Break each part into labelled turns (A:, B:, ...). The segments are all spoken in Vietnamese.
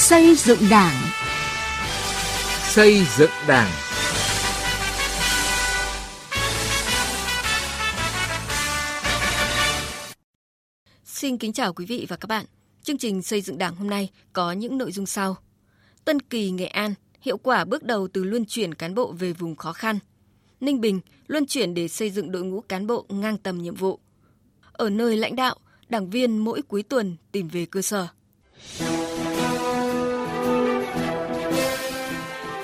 A: Xây dựng Đảng.
B: Xây dựng Đảng.
C: Xin kính chào quý vị và các bạn. Chương trình xây dựng Đảng hôm nay có những nội dung sau. Tân Kỳ, Nghệ An, hiệu quả bước đầu từ luân chuyển cán bộ về vùng khó khăn. Ninh Bình, luân chuyển để xây dựng đội ngũ cán bộ ngang tầm nhiệm vụ. Ở nơi lãnh đạo, đảng viên mỗi cuối tuần tìm về cơ sở.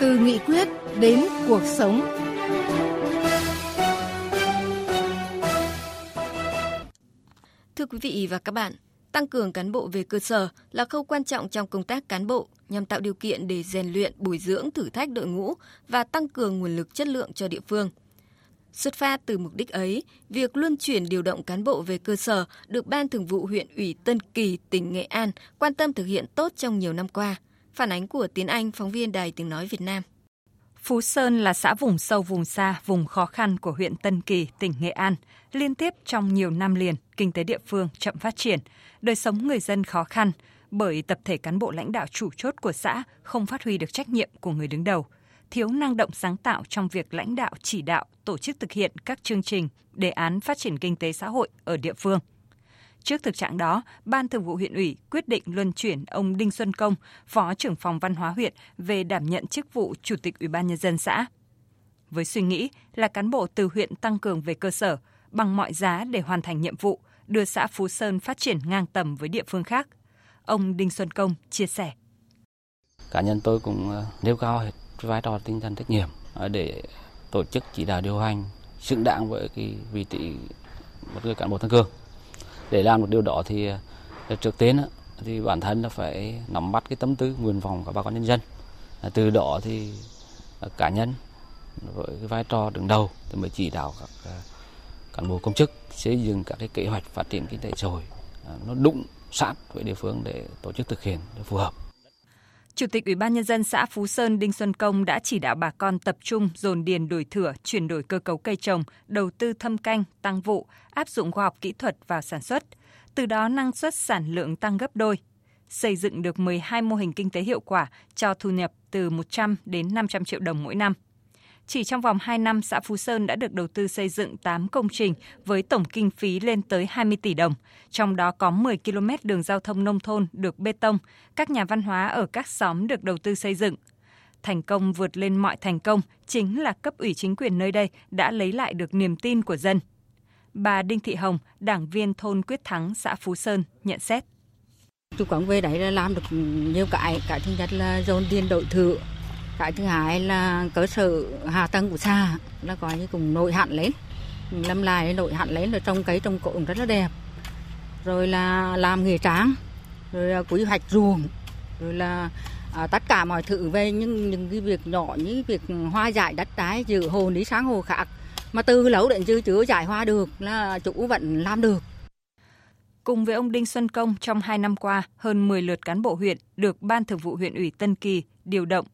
A: Từ nghị quyết đến cuộc sống.
C: Thưa quý vị và các bạn, tăng cường cán bộ về cơ sở là khâu quan trọng trong công tác cán bộ nhằm tạo điều kiện để rèn luyện, bồi dưỡng, thử thách đội ngũ và tăng cường nguồn lực chất lượng cho địa phương. Xuất phát từ mục đích ấy, việc luân chuyển điều động cán bộ về cơ sở được Ban Thường vụ huyện ủy Tân Kỳ, tỉnh Nghệ An quan tâm thực hiện tốt trong nhiều năm qua. Phản ánh của Tiến Anh, phóng viên Đài Tiếng Nói Việt Nam.
D: Phú Sơn là xã vùng sâu vùng xa, vùng khó khăn của huyện Tân Kỳ, tỉnh Nghệ An. Liên tiếp trong nhiều năm liền, kinh tế địa phương chậm phát triển, đời sống người dân khó khăn bởi tập thể cán bộ lãnh đạo chủ chốt của xã không phát huy được trách nhiệm của người đứng đầu, thiếu năng động sáng tạo trong việc lãnh đạo chỉ đạo, tổ chức thực hiện các chương trình, đề án phát triển kinh tế xã hội ở địa phương. Trước thực trạng đó, Ban Thường vụ huyện ủy quyết định luân chuyển ông Đinh Xuân Công, Phó trưởng phòng văn hóa huyện về đảm nhận chức vụ Chủ tịch Ủy ban nhân dân xã. Với suy nghĩ là cán bộ từ huyện tăng cường về cơ sở bằng mọi giá để hoàn thành nhiệm vụ, đưa xã Phú Sơn phát triển ngang tầm với địa phương khác. Ông Đinh Xuân Công chia sẻ.
E: Cá nhân tôi cũng ờ, nêu cao vai trò tinh thần trách nhiệm ờ, để tổ chức chỉ đạo điều hành xứng đáng với cái vị trí một người cán bộ tăng cường để làm được điều đó thì ờ, trước tiên thì bản thân là phải nắm bắt cái tâm tư, nguyện vọng của bà con nhân dân từ đó thì ờ, cá nhân với cái vai trò đứng đầu thì mới chỉ đạo các ờ, cán bộ công chức xây dựng các cái kế hoạch phát triển kinh tế xã hội nó đúng sát với địa phương để tổ chức thực hiện để phù hợp.
D: Chủ tịch Ủy ban nhân dân xã Phú Sơn Đinh Xuân Công đã chỉ đạo bà con tập trung dồn điền đổi thửa, chuyển đổi cơ cấu cây trồng, đầu tư thâm canh, tăng vụ, áp dụng khoa học kỹ thuật vào sản xuất. Từ đó năng suất sản lượng tăng gấp đôi. Xây dựng được 12 mô hình kinh tế hiệu quả cho thu nhập từ 100 đến 500 triệu đồng mỗi năm. Chỉ trong vòng 2 năm, xã Phú Sơn đã được đầu tư xây dựng 8 công trình với tổng kinh phí lên tới 20 tỷ đồng. Trong đó có 10 km đường giao thông nông thôn được bê tông, các nhà văn hóa ở các xóm được đầu tư xây dựng. Thành công vượt lên mọi thành công chính là cấp ủy chính quyền nơi đây đã lấy lại được niềm tin của dân. Bà Đinh Thị Hồng, đảng viên thôn Quyết Thắng, xã Phú Sơn, nhận xét.
F: Chú quảng về đấy là làm được nhiều cái, cái thứ nhất là dồn điền đổi thự, cái thứ hai là cơ sở hạ tầng của xã là coi như cùng nổi hạn lên. Lâm lại nổi hạn lên rồi trồng cây trồng cội cũng rất là đẹp. Rồi là làm nghề tráng rồi là quy hoạch ruộng rồi là à, tất cả mọi thứ về những những cái việc nhỏ như việc hoa giải đất đái giữ hồ lý sáng hồ khác. Mà từ lâu đến chưa chứa giải hoa được là chủ vẫn làm được.
D: Cùng với ông Đinh Xuân Công, trong 2 năm qua, hơn 10 lượt cán bộ huyện được Ban Thường vụ huyện ủy Tân Kỳ điều động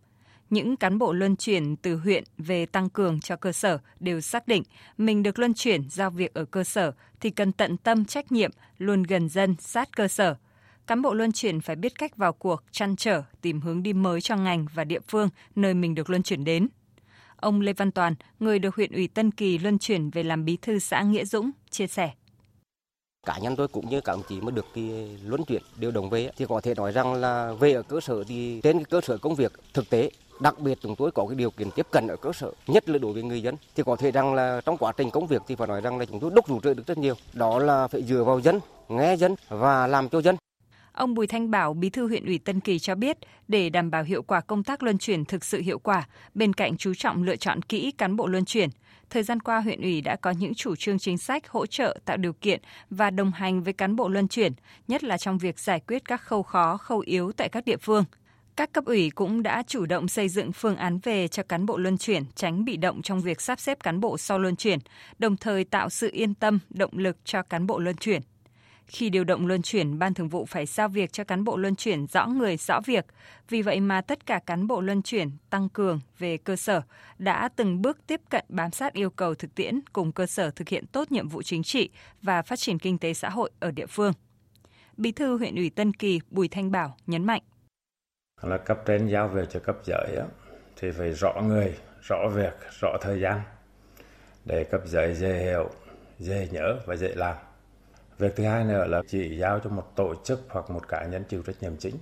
D: những cán bộ luân chuyển từ huyện về tăng cường cho cơ sở đều xác định mình được luân chuyển giao việc ở cơ sở thì cần tận tâm trách nhiệm, luôn gần dân, sát cơ sở. Cán bộ luân chuyển phải biết cách vào cuộc, chăn trở, tìm hướng đi mới cho ngành và địa phương nơi mình được luân chuyển đến. Ông Lê Văn Toàn, người được huyện ủy Tân Kỳ luân chuyển về làm bí thư xã Nghĩa Dũng, chia sẻ
G: cá nhân tôi cũng như các ông chí mới được cái luân chuyển điều động về thì có thể nói rằng là về ở cơ sở thì trên cái cơ sở công việc thực tế đặc biệt chúng tôi có cái điều kiện tiếp cận ở cơ sở nhất là đối với người dân. Thì có thể rằng là trong quá trình công việc thì phải nói rằng là chúng tôi đúc rút được rất nhiều. Đó là phải dựa vào dân nghe dân và làm cho dân.
D: Ông Bùi Thanh Bảo, Bí thư huyện ủy Tân Kỳ cho biết, để đảm bảo hiệu quả công tác luân chuyển thực sự hiệu quả, bên cạnh chú trọng lựa chọn kỹ cán bộ luân chuyển, thời gian qua huyện ủy đã có những chủ trương chính sách hỗ trợ tạo điều kiện và đồng hành với cán bộ luân chuyển, nhất là trong việc giải quyết các khâu khó, khâu yếu tại các địa phương. Các cấp ủy cũng đã chủ động xây dựng phương án về cho cán bộ luân chuyển, tránh bị động trong việc sắp xếp cán bộ sau luân chuyển, đồng thời tạo sự yên tâm, động lực cho cán bộ luân chuyển. Khi điều động luân chuyển, Ban Thường vụ phải giao việc cho cán bộ luân chuyển rõ người, rõ việc. Vì vậy mà tất cả cán bộ luân chuyển tăng cường về cơ sở đã từng bước tiếp cận bám sát yêu cầu thực tiễn cùng cơ sở thực hiện tốt nhiệm vụ chính trị và phát triển kinh tế xã hội ở địa phương. Bí thư huyện ủy Tân Kỳ Bùi Thanh Bảo nhấn mạnh
H: là cấp trên giao về cho cấp dưới thì phải rõ người, rõ việc, rõ thời gian để cấp dưới dễ hiểu, dễ nhớ và dễ làm. Việc thứ hai nữa là chỉ giao cho một tổ chức hoặc một cá nhân chịu trách nhiệm chính.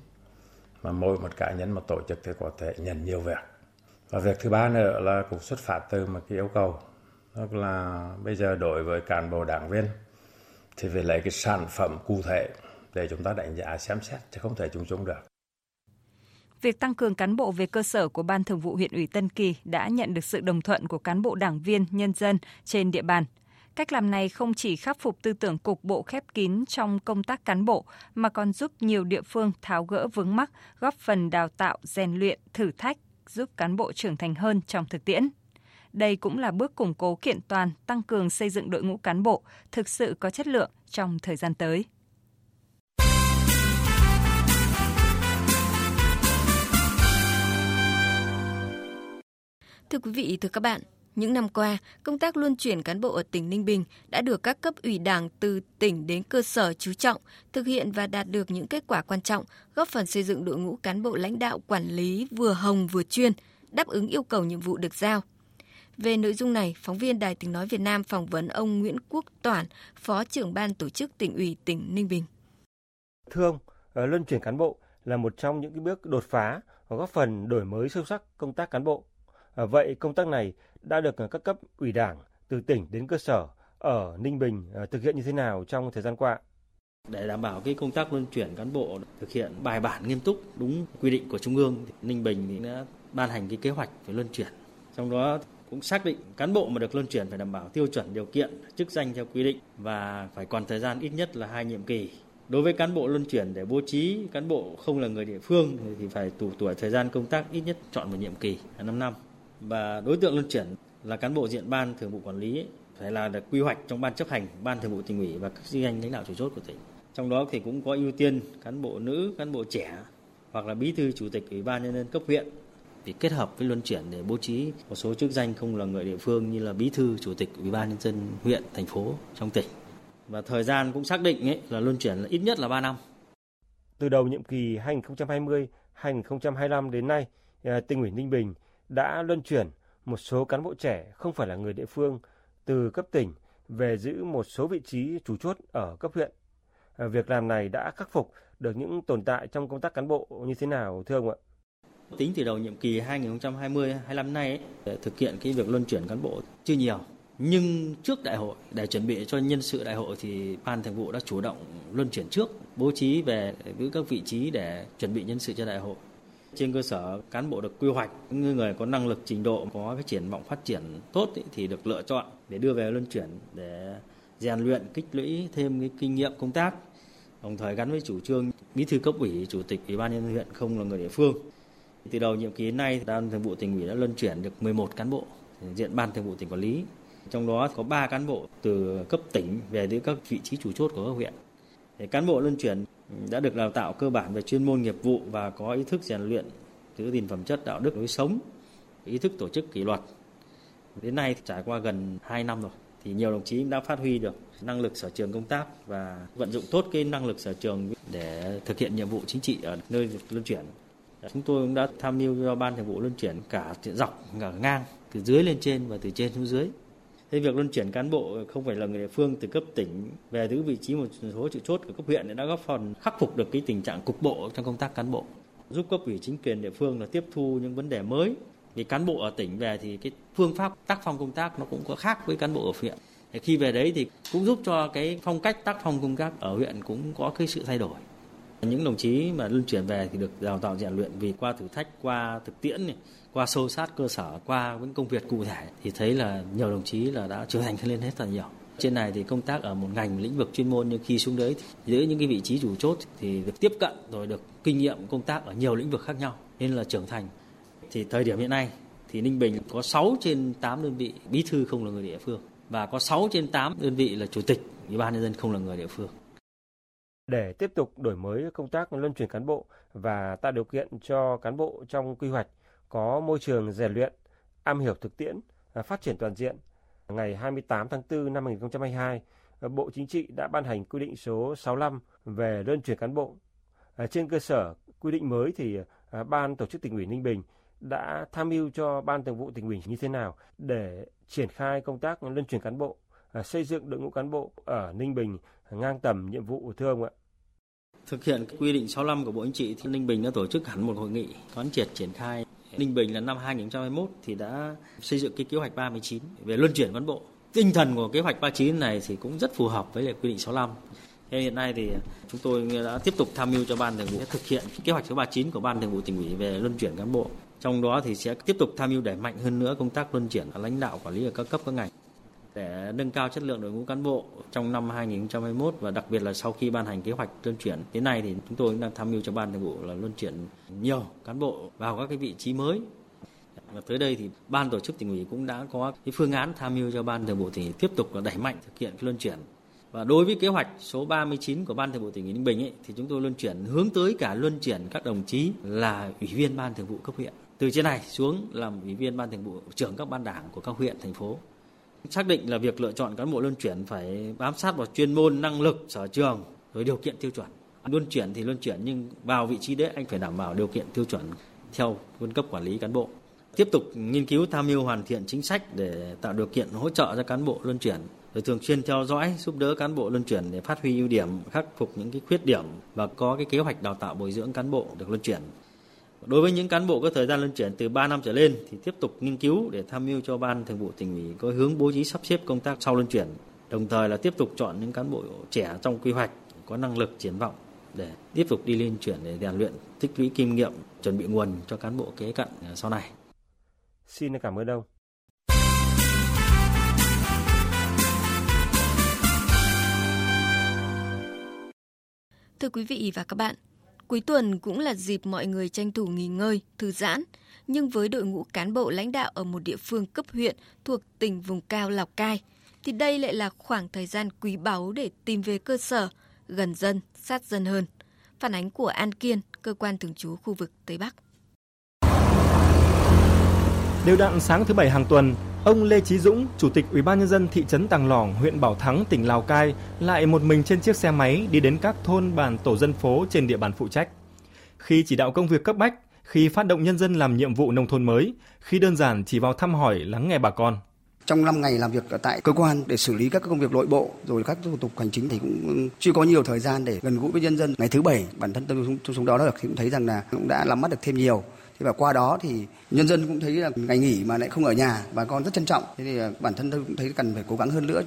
H: Mà mỗi một cá nhân, một tổ chức thì có thể nhận nhiều việc. Và việc thứ ba nữa là cũng xuất phát từ một cái yêu cầu. Tức là bây giờ đối với cán bộ đảng viên thì phải lấy cái sản phẩm cụ thể để chúng ta đánh giá xem xét chứ không thể chung chung được.
D: Việc tăng cường cán bộ về cơ sở của Ban Thường vụ huyện ủy Tân Kỳ đã nhận được sự đồng thuận của cán bộ đảng viên, nhân dân trên địa bàn. Cách làm này không chỉ khắc phục tư tưởng cục bộ khép kín trong công tác cán bộ mà còn giúp nhiều địa phương tháo gỡ vướng mắc, góp phần đào tạo, rèn luyện, thử thách, giúp cán bộ trưởng thành hơn trong thực tiễn. Đây cũng là bước củng cố kiện toàn, tăng cường xây dựng đội ngũ cán bộ thực sự có chất lượng trong thời gian tới.
C: Thưa quý vị, thưa các bạn, những năm qua, công tác luân chuyển cán bộ ở tỉnh Ninh Bình đã được các cấp ủy đảng từ tỉnh đến cơ sở chú trọng, thực hiện và đạt được những kết quả quan trọng, góp phần xây dựng đội ngũ cán bộ lãnh đạo quản lý vừa hồng vừa chuyên, đáp ứng yêu cầu nhiệm vụ được giao. Về nội dung này, phóng viên Đài Tiếng Nói Việt Nam phỏng vấn ông Nguyễn Quốc Toản, Phó trưởng ban tổ chức tỉnh ủy tỉnh Ninh Bình.
I: Thưa ông, ờ, luân chuyển cán bộ là một trong những cái bước đột phá và góp phần đổi mới sâu sắc công tác cán bộ Ờ, vậy công tác này đã được các cấp ủy đảng từ tỉnh đến cơ sở ở Ninh Bình ờ, thực hiện như thế nào trong thời gian qua?
J: Để đảm bảo cái công tác luân chuyển cán bộ thực hiện bài bản nghiêm túc đúng quy định của Trung ương, Ninh Bình đã ban hành cái kế hoạch về luân chuyển. Trong đó cũng xác định cán bộ mà được luân chuyển phải đảm bảo tiêu chuẩn điều kiện, chức danh theo quy định và phải còn thời gian ít nhất là hai nhiệm kỳ. Đối với cán bộ luân chuyển để bố trí cán bộ không là người địa phương thì phải tù tuổi thời gian công tác ít nhất chọn một nhiệm kỳ là 5 năm và đối tượng luân chuyển là cán bộ diện ban thường vụ quản lý phải là được quy hoạch trong ban chấp hành, ban thường vụ tỉnh ủy và các chi nhánh lãnh đạo chủ chốt của tỉnh. Trong đó thì cũng có ưu tiên cán bộ nữ, cán bộ trẻ hoặc là bí thư chủ tịch ủy ban nhân dân cấp huyện thì kết hợp với luân chuyển để bố trí một số chức danh không là người địa phương như là bí thư chủ tịch ủy ban nhân dân huyện, thành phố trong tỉnh. Và thời gian cũng xác định ấy là luân chuyển là ít nhất là 3 năm.
I: Từ đầu nhiệm kỳ 2020-2025 đến nay, à, tỉnh ủy Ninh Bình đã luân chuyển một số cán bộ trẻ không phải là người địa phương từ cấp tỉnh về giữ một số vị trí chủ chốt ở cấp huyện. À, việc làm này đã khắc phục được những tồn tại trong công tác cán bộ như thế nào thưa ông ạ?
J: Tính từ đầu nhiệm kỳ 2020-25 nay ấy, thực hiện cái việc luân chuyển cán bộ chưa nhiều. Nhưng trước đại hội, để chuẩn bị cho nhân sự đại hội thì Ban Thường vụ đã chủ động luân chuyển trước, bố trí về giữ các vị trí để chuẩn bị nhân sự cho đại hội. Trên cơ sở cán bộ được quy hoạch, những người có năng lực trình độ, có cái triển vọng phát triển tốt ý, thì được lựa chọn để đưa về luân chuyển để rèn luyện, kích lũy thêm cái kinh nghiệm công tác, đồng thời gắn với chủ trương bí thư cấp ủy, chủ tịch ủy ban nhân dân huyện không là người địa phương. Từ đầu nhiệm kỳ đến nay, ban thường vụ tỉnh ủy đã luân chuyển được 11 cán bộ diện ban thường vụ tỉnh quản lý. Trong đó có 3 cán bộ từ cấp tỉnh về đến các vị trí chủ chốt của các huyện. Để cán bộ luân chuyển đã được đào tạo cơ bản về chuyên môn nghiệp vụ và có ý thức rèn luyện giữ gìn phẩm chất đạo đức lối sống, ý thức tổ chức kỷ luật. Đến nay trải qua gần 2 năm rồi thì nhiều đồng chí đã phát huy được năng lực sở trường công tác và vận dụng tốt cái năng lực sở trường để thực hiện nhiệm vụ chính trị ở nơi luân chuyển. Chúng tôi cũng đã tham mưu cho ban thường vụ luân chuyển cả dọc cả ngang từ dưới lên trên và từ trên xuống dưới Thế việc luân chuyển cán bộ không phải là người địa phương từ cấp tỉnh về giữ vị trí một số trụ chốt của cấp huyện đã góp phần khắc phục được cái tình trạng cục bộ trong công tác cán bộ, giúp cấp ủy chính quyền địa phương là tiếp thu những vấn đề mới. Vì cán bộ ở tỉnh về thì cái phương pháp tác phong công tác nó cũng có khác với cán bộ ở huyện. Thì khi về đấy thì cũng giúp cho cái phong cách tác phong công tác ở huyện cũng có cái sự thay đổi. Những đồng chí mà luân chuyển về thì được đào tạo rèn luyện vì qua thử thách, qua thực tiễn này, qua sâu sát cơ sở qua những công việc cụ thể thì thấy là nhiều đồng chí là đã trưởng thành lên hết là nhiều. Trên này thì công tác ở một ngành lĩnh vực chuyên môn nhưng khi xuống đấy giữ những cái vị trí chủ chốt thì được tiếp cận rồi được kinh nghiệm công tác ở nhiều lĩnh vực khác nhau. Nên là trưởng thành. Thì thời điểm hiện nay thì Ninh Bình có 6 trên 8 đơn vị bí thư không là người địa phương và có 6 trên 8 đơn vị là chủ tịch ủy ban nhân dân không là người địa phương.
I: Để tiếp tục đổi mới công tác luân chuyển cán bộ và tạo điều kiện cho cán bộ trong quy hoạch có môi trường rèn luyện, am hiểu thực tiễn, à, phát triển toàn diện. Ngày 28 tháng 4 năm 2022, à, Bộ Chính trị đã ban hành quy định số 65 về luân chuyển cán bộ. À, trên cơ sở quy định mới thì ban tổ chức tỉnh ủy Ninh Bình đã tham mưu cho ban thường vụ tỉnh ủy như thế nào để triển khai công tác luân chuyển cán bộ, À, xây dựng đội ngũ cán bộ ở Ninh Bình ngang tầm nhiệm vụ, thưa ông ạ?
J: Thực hiện quy định 65 của Bộ Chính trị thì Ninh Bình đã tổ chức hẳn một hội nghị quán triệt triển khai. Ninh Bình là năm 2021 thì đã xây dựng cái kế hoạch 39 về luân chuyển cán bộ. Tinh thần của kế hoạch 39 này thì cũng rất phù hợp với lại quy định 65. Thế hiện nay thì chúng tôi đã tiếp tục tham mưu cho ban thường vụ thực hiện kế hoạch số 39 của ban thường vụ tỉnh ủy về luân chuyển cán bộ. Trong đó thì sẽ tiếp tục tham mưu đẩy mạnh hơn nữa công tác luân chuyển lãnh đạo quản lý ở các cấp các ngành để nâng cao chất lượng đội ngũ cán bộ trong năm 2021 và đặc biệt là sau khi ban hành kế hoạch luân chuyển đến nay thì chúng tôi cũng đang tham mưu cho ban thường vụ là luân chuyển nhiều cán bộ vào các cái vị trí mới và tới đây thì ban tổ chức tỉnh ủy cũng đã có cái phương án tham mưu cho ban thường vụ tỉnh tiếp tục là đẩy mạnh thực hiện cái luân chuyển và đối với kế hoạch số 39 của Ban Thường vụ tỉnh ủy Ninh Bình ấy, thì chúng tôi luân chuyển hướng tới cả luân chuyển các đồng chí là ủy viên Ban Thường vụ cấp huyện. Từ trên này xuống làm ủy viên Ban Thường vụ trưởng các ban đảng của các huyện, thành phố. Xác định là việc lựa chọn cán bộ luân chuyển phải bám sát vào chuyên môn, năng lực, sở trường, rồi điều kiện tiêu chuẩn. Luân chuyển thì luân chuyển nhưng vào vị trí đấy anh phải đảm bảo điều kiện tiêu chuẩn theo phân cấp quản lý cán bộ. Tiếp tục nghiên cứu tham mưu hoàn thiện chính sách để tạo điều kiện hỗ trợ cho cán bộ luân chuyển rồi thường xuyên theo dõi giúp đỡ cán bộ luân chuyển để phát huy ưu điểm khắc phục những cái khuyết điểm và có cái kế hoạch đào tạo bồi dưỡng cán bộ được luân chuyển đối với những cán bộ có thời gian luân chuyển từ 3 năm trở lên thì tiếp tục nghiên cứu để tham mưu cho ban thường vụ tỉnh ủy có hướng bố trí sắp xếp công tác sau luân chuyển đồng thời là tiếp tục chọn những cán bộ trẻ trong quy hoạch có năng lực triển vọng để tiếp tục đi lên chuyển để rèn luyện tích lũy kinh nghiệm chuẩn bị nguồn cho cán bộ kế cận sau này.
I: Xin cảm ơn ông.
C: Thưa quý vị và các bạn, cuối tuần cũng là dịp mọi người tranh thủ nghỉ ngơi, thư giãn. Nhưng với đội ngũ cán bộ lãnh đạo ở một địa phương cấp huyện thuộc tỉnh vùng cao Lào Cai, thì đây lại là khoảng thời gian quý báu để tìm về cơ sở, gần dân, sát dân hơn. Phản ánh của An Kiên, cơ quan thường trú khu vực Tây Bắc.
K: Đều đặn sáng thứ bảy hàng tuần, Ông Lê Chí Dũng, Chủ tịch Ủy ban nhân dân thị trấn Tàng Lỏng, huyện Bảo Thắng, tỉnh Lào Cai lại một mình trên chiếc xe máy đi đến các thôn bản tổ dân phố trên địa bàn phụ trách. Khi chỉ đạo công việc cấp bách, khi phát động nhân dân làm nhiệm vụ nông thôn mới, khi đơn giản chỉ vào thăm hỏi lắng nghe bà con.
L: Trong 5 ngày làm việc tại cơ quan để xử lý các công việc nội bộ rồi các thủ tục hành chính thì cũng chưa có nhiều thời gian để gần gũi với nhân dân. Ngày thứ bảy bản thân tôi xuống, xuống đó được thì cũng thấy rằng là cũng đã làm mắt được thêm nhiều Thế và qua đó thì nhân dân cũng thấy là ngày nghỉ mà lại không ở nhà bà con rất trân trọng. Thế thì à, bản thân tôi cũng thấy cần phải cố gắng hơn nữa.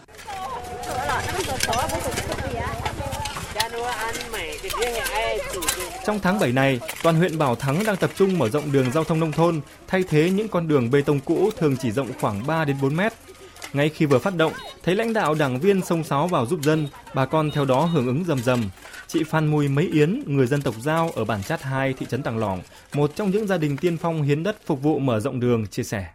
K: Trong tháng 7 này, toàn huyện Bảo Thắng đang tập trung mở rộng đường giao thông nông thôn, thay thế những con đường bê tông cũ thường chỉ rộng khoảng 3 đến 4 mét. Ngay khi vừa phát động, thấy lãnh đạo đảng viên sông sáo vào giúp dân, bà con theo đó hưởng ứng rầm rầm. Chị Phan Mùi Mấy Yến, người dân tộc Giao ở bản Chát 2, thị trấn Tàng Lỏng, một trong những gia đình tiên phong hiến đất phục vụ mở rộng đường, chia sẻ.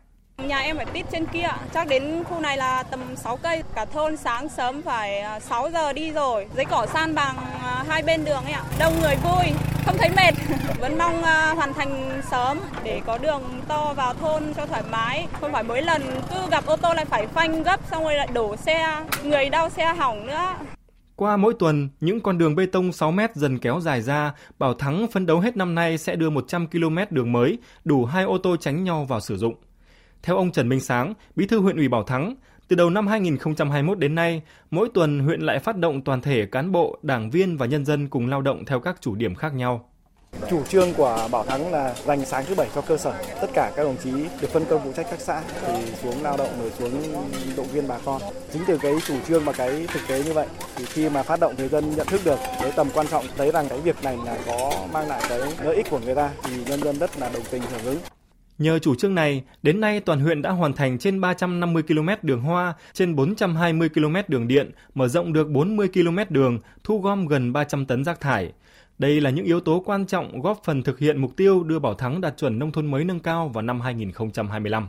M: Nhà em ở tít trên kia, chắc đến khu này là tầm 6 cây. Cả thôn sáng sớm phải à, 6 giờ đi rồi. Giấy cỏ san bằng à, hai bên đường ấy ạ. Đông người vui, không thấy mệt. Vẫn mong ờ, hoàn thành sớm để có đường to vào thôn cho thoải mái. Không phải mỗi lần cứ gặp ô tô lại phải phanh gấp xong rồi lại đổ xe. Người đau xe hỏng nữa.
K: Qua mỗi tuần, những con đường bê tông 6 mét dần kéo dài ra, Bảo Thắng phấn đấu hết năm nay sẽ đưa 100 km đường mới, đủ hai ô tô tránh nhau vào sử dụng. Theo ông Trần Minh Sáng, Bí thư huyện ủy Bảo Thắng, từ đầu năm 2021 đến nay, mỗi tuần huyện lại phát động toàn thể cán bộ, đảng viên và nhân dân cùng lao động theo các chủ điểm khác nhau.
N: Chủ trương của Bảo Thắng là dành sáng thứ bảy cho cơ sở. Tất cả các đồng chí được phân công phụ trách các xã thì xuống lao động rồi xuống động viên bà con. Chính từ cái chủ trương và cái thực tế như vậy thì khi mà phát động người dân nhận thức được cái tầm quan trọng thấy rằng cái việc này là có mang lại cái lợi ích của người ta thì nhân dân rất là đồng tình hưởng ứng.
K: Nhờ chủ trương này, đến nay toàn huyện đã hoàn thành trên 350 km đường hoa, trên 420 km đường điện, mở rộng được 40 km đường, thu gom gần 300 tấn rác thải. Đây là những yếu tố quan trọng góp phần thực hiện mục tiêu đưa Bảo Thắng đạt chuẩn nông thôn mới nâng cao vào năm 2025.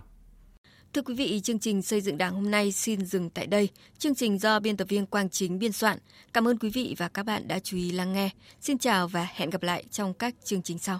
C: Thưa quý vị, chương trình xây dựng Đảng hôm nay xin dừng tại đây. Chương trình do biên tập viên Quang Chính biên soạn. Cảm ơn quý vị và các bạn đã chú ý lắng nghe. Xin chào và hẹn gặp lại trong các chương trình sau.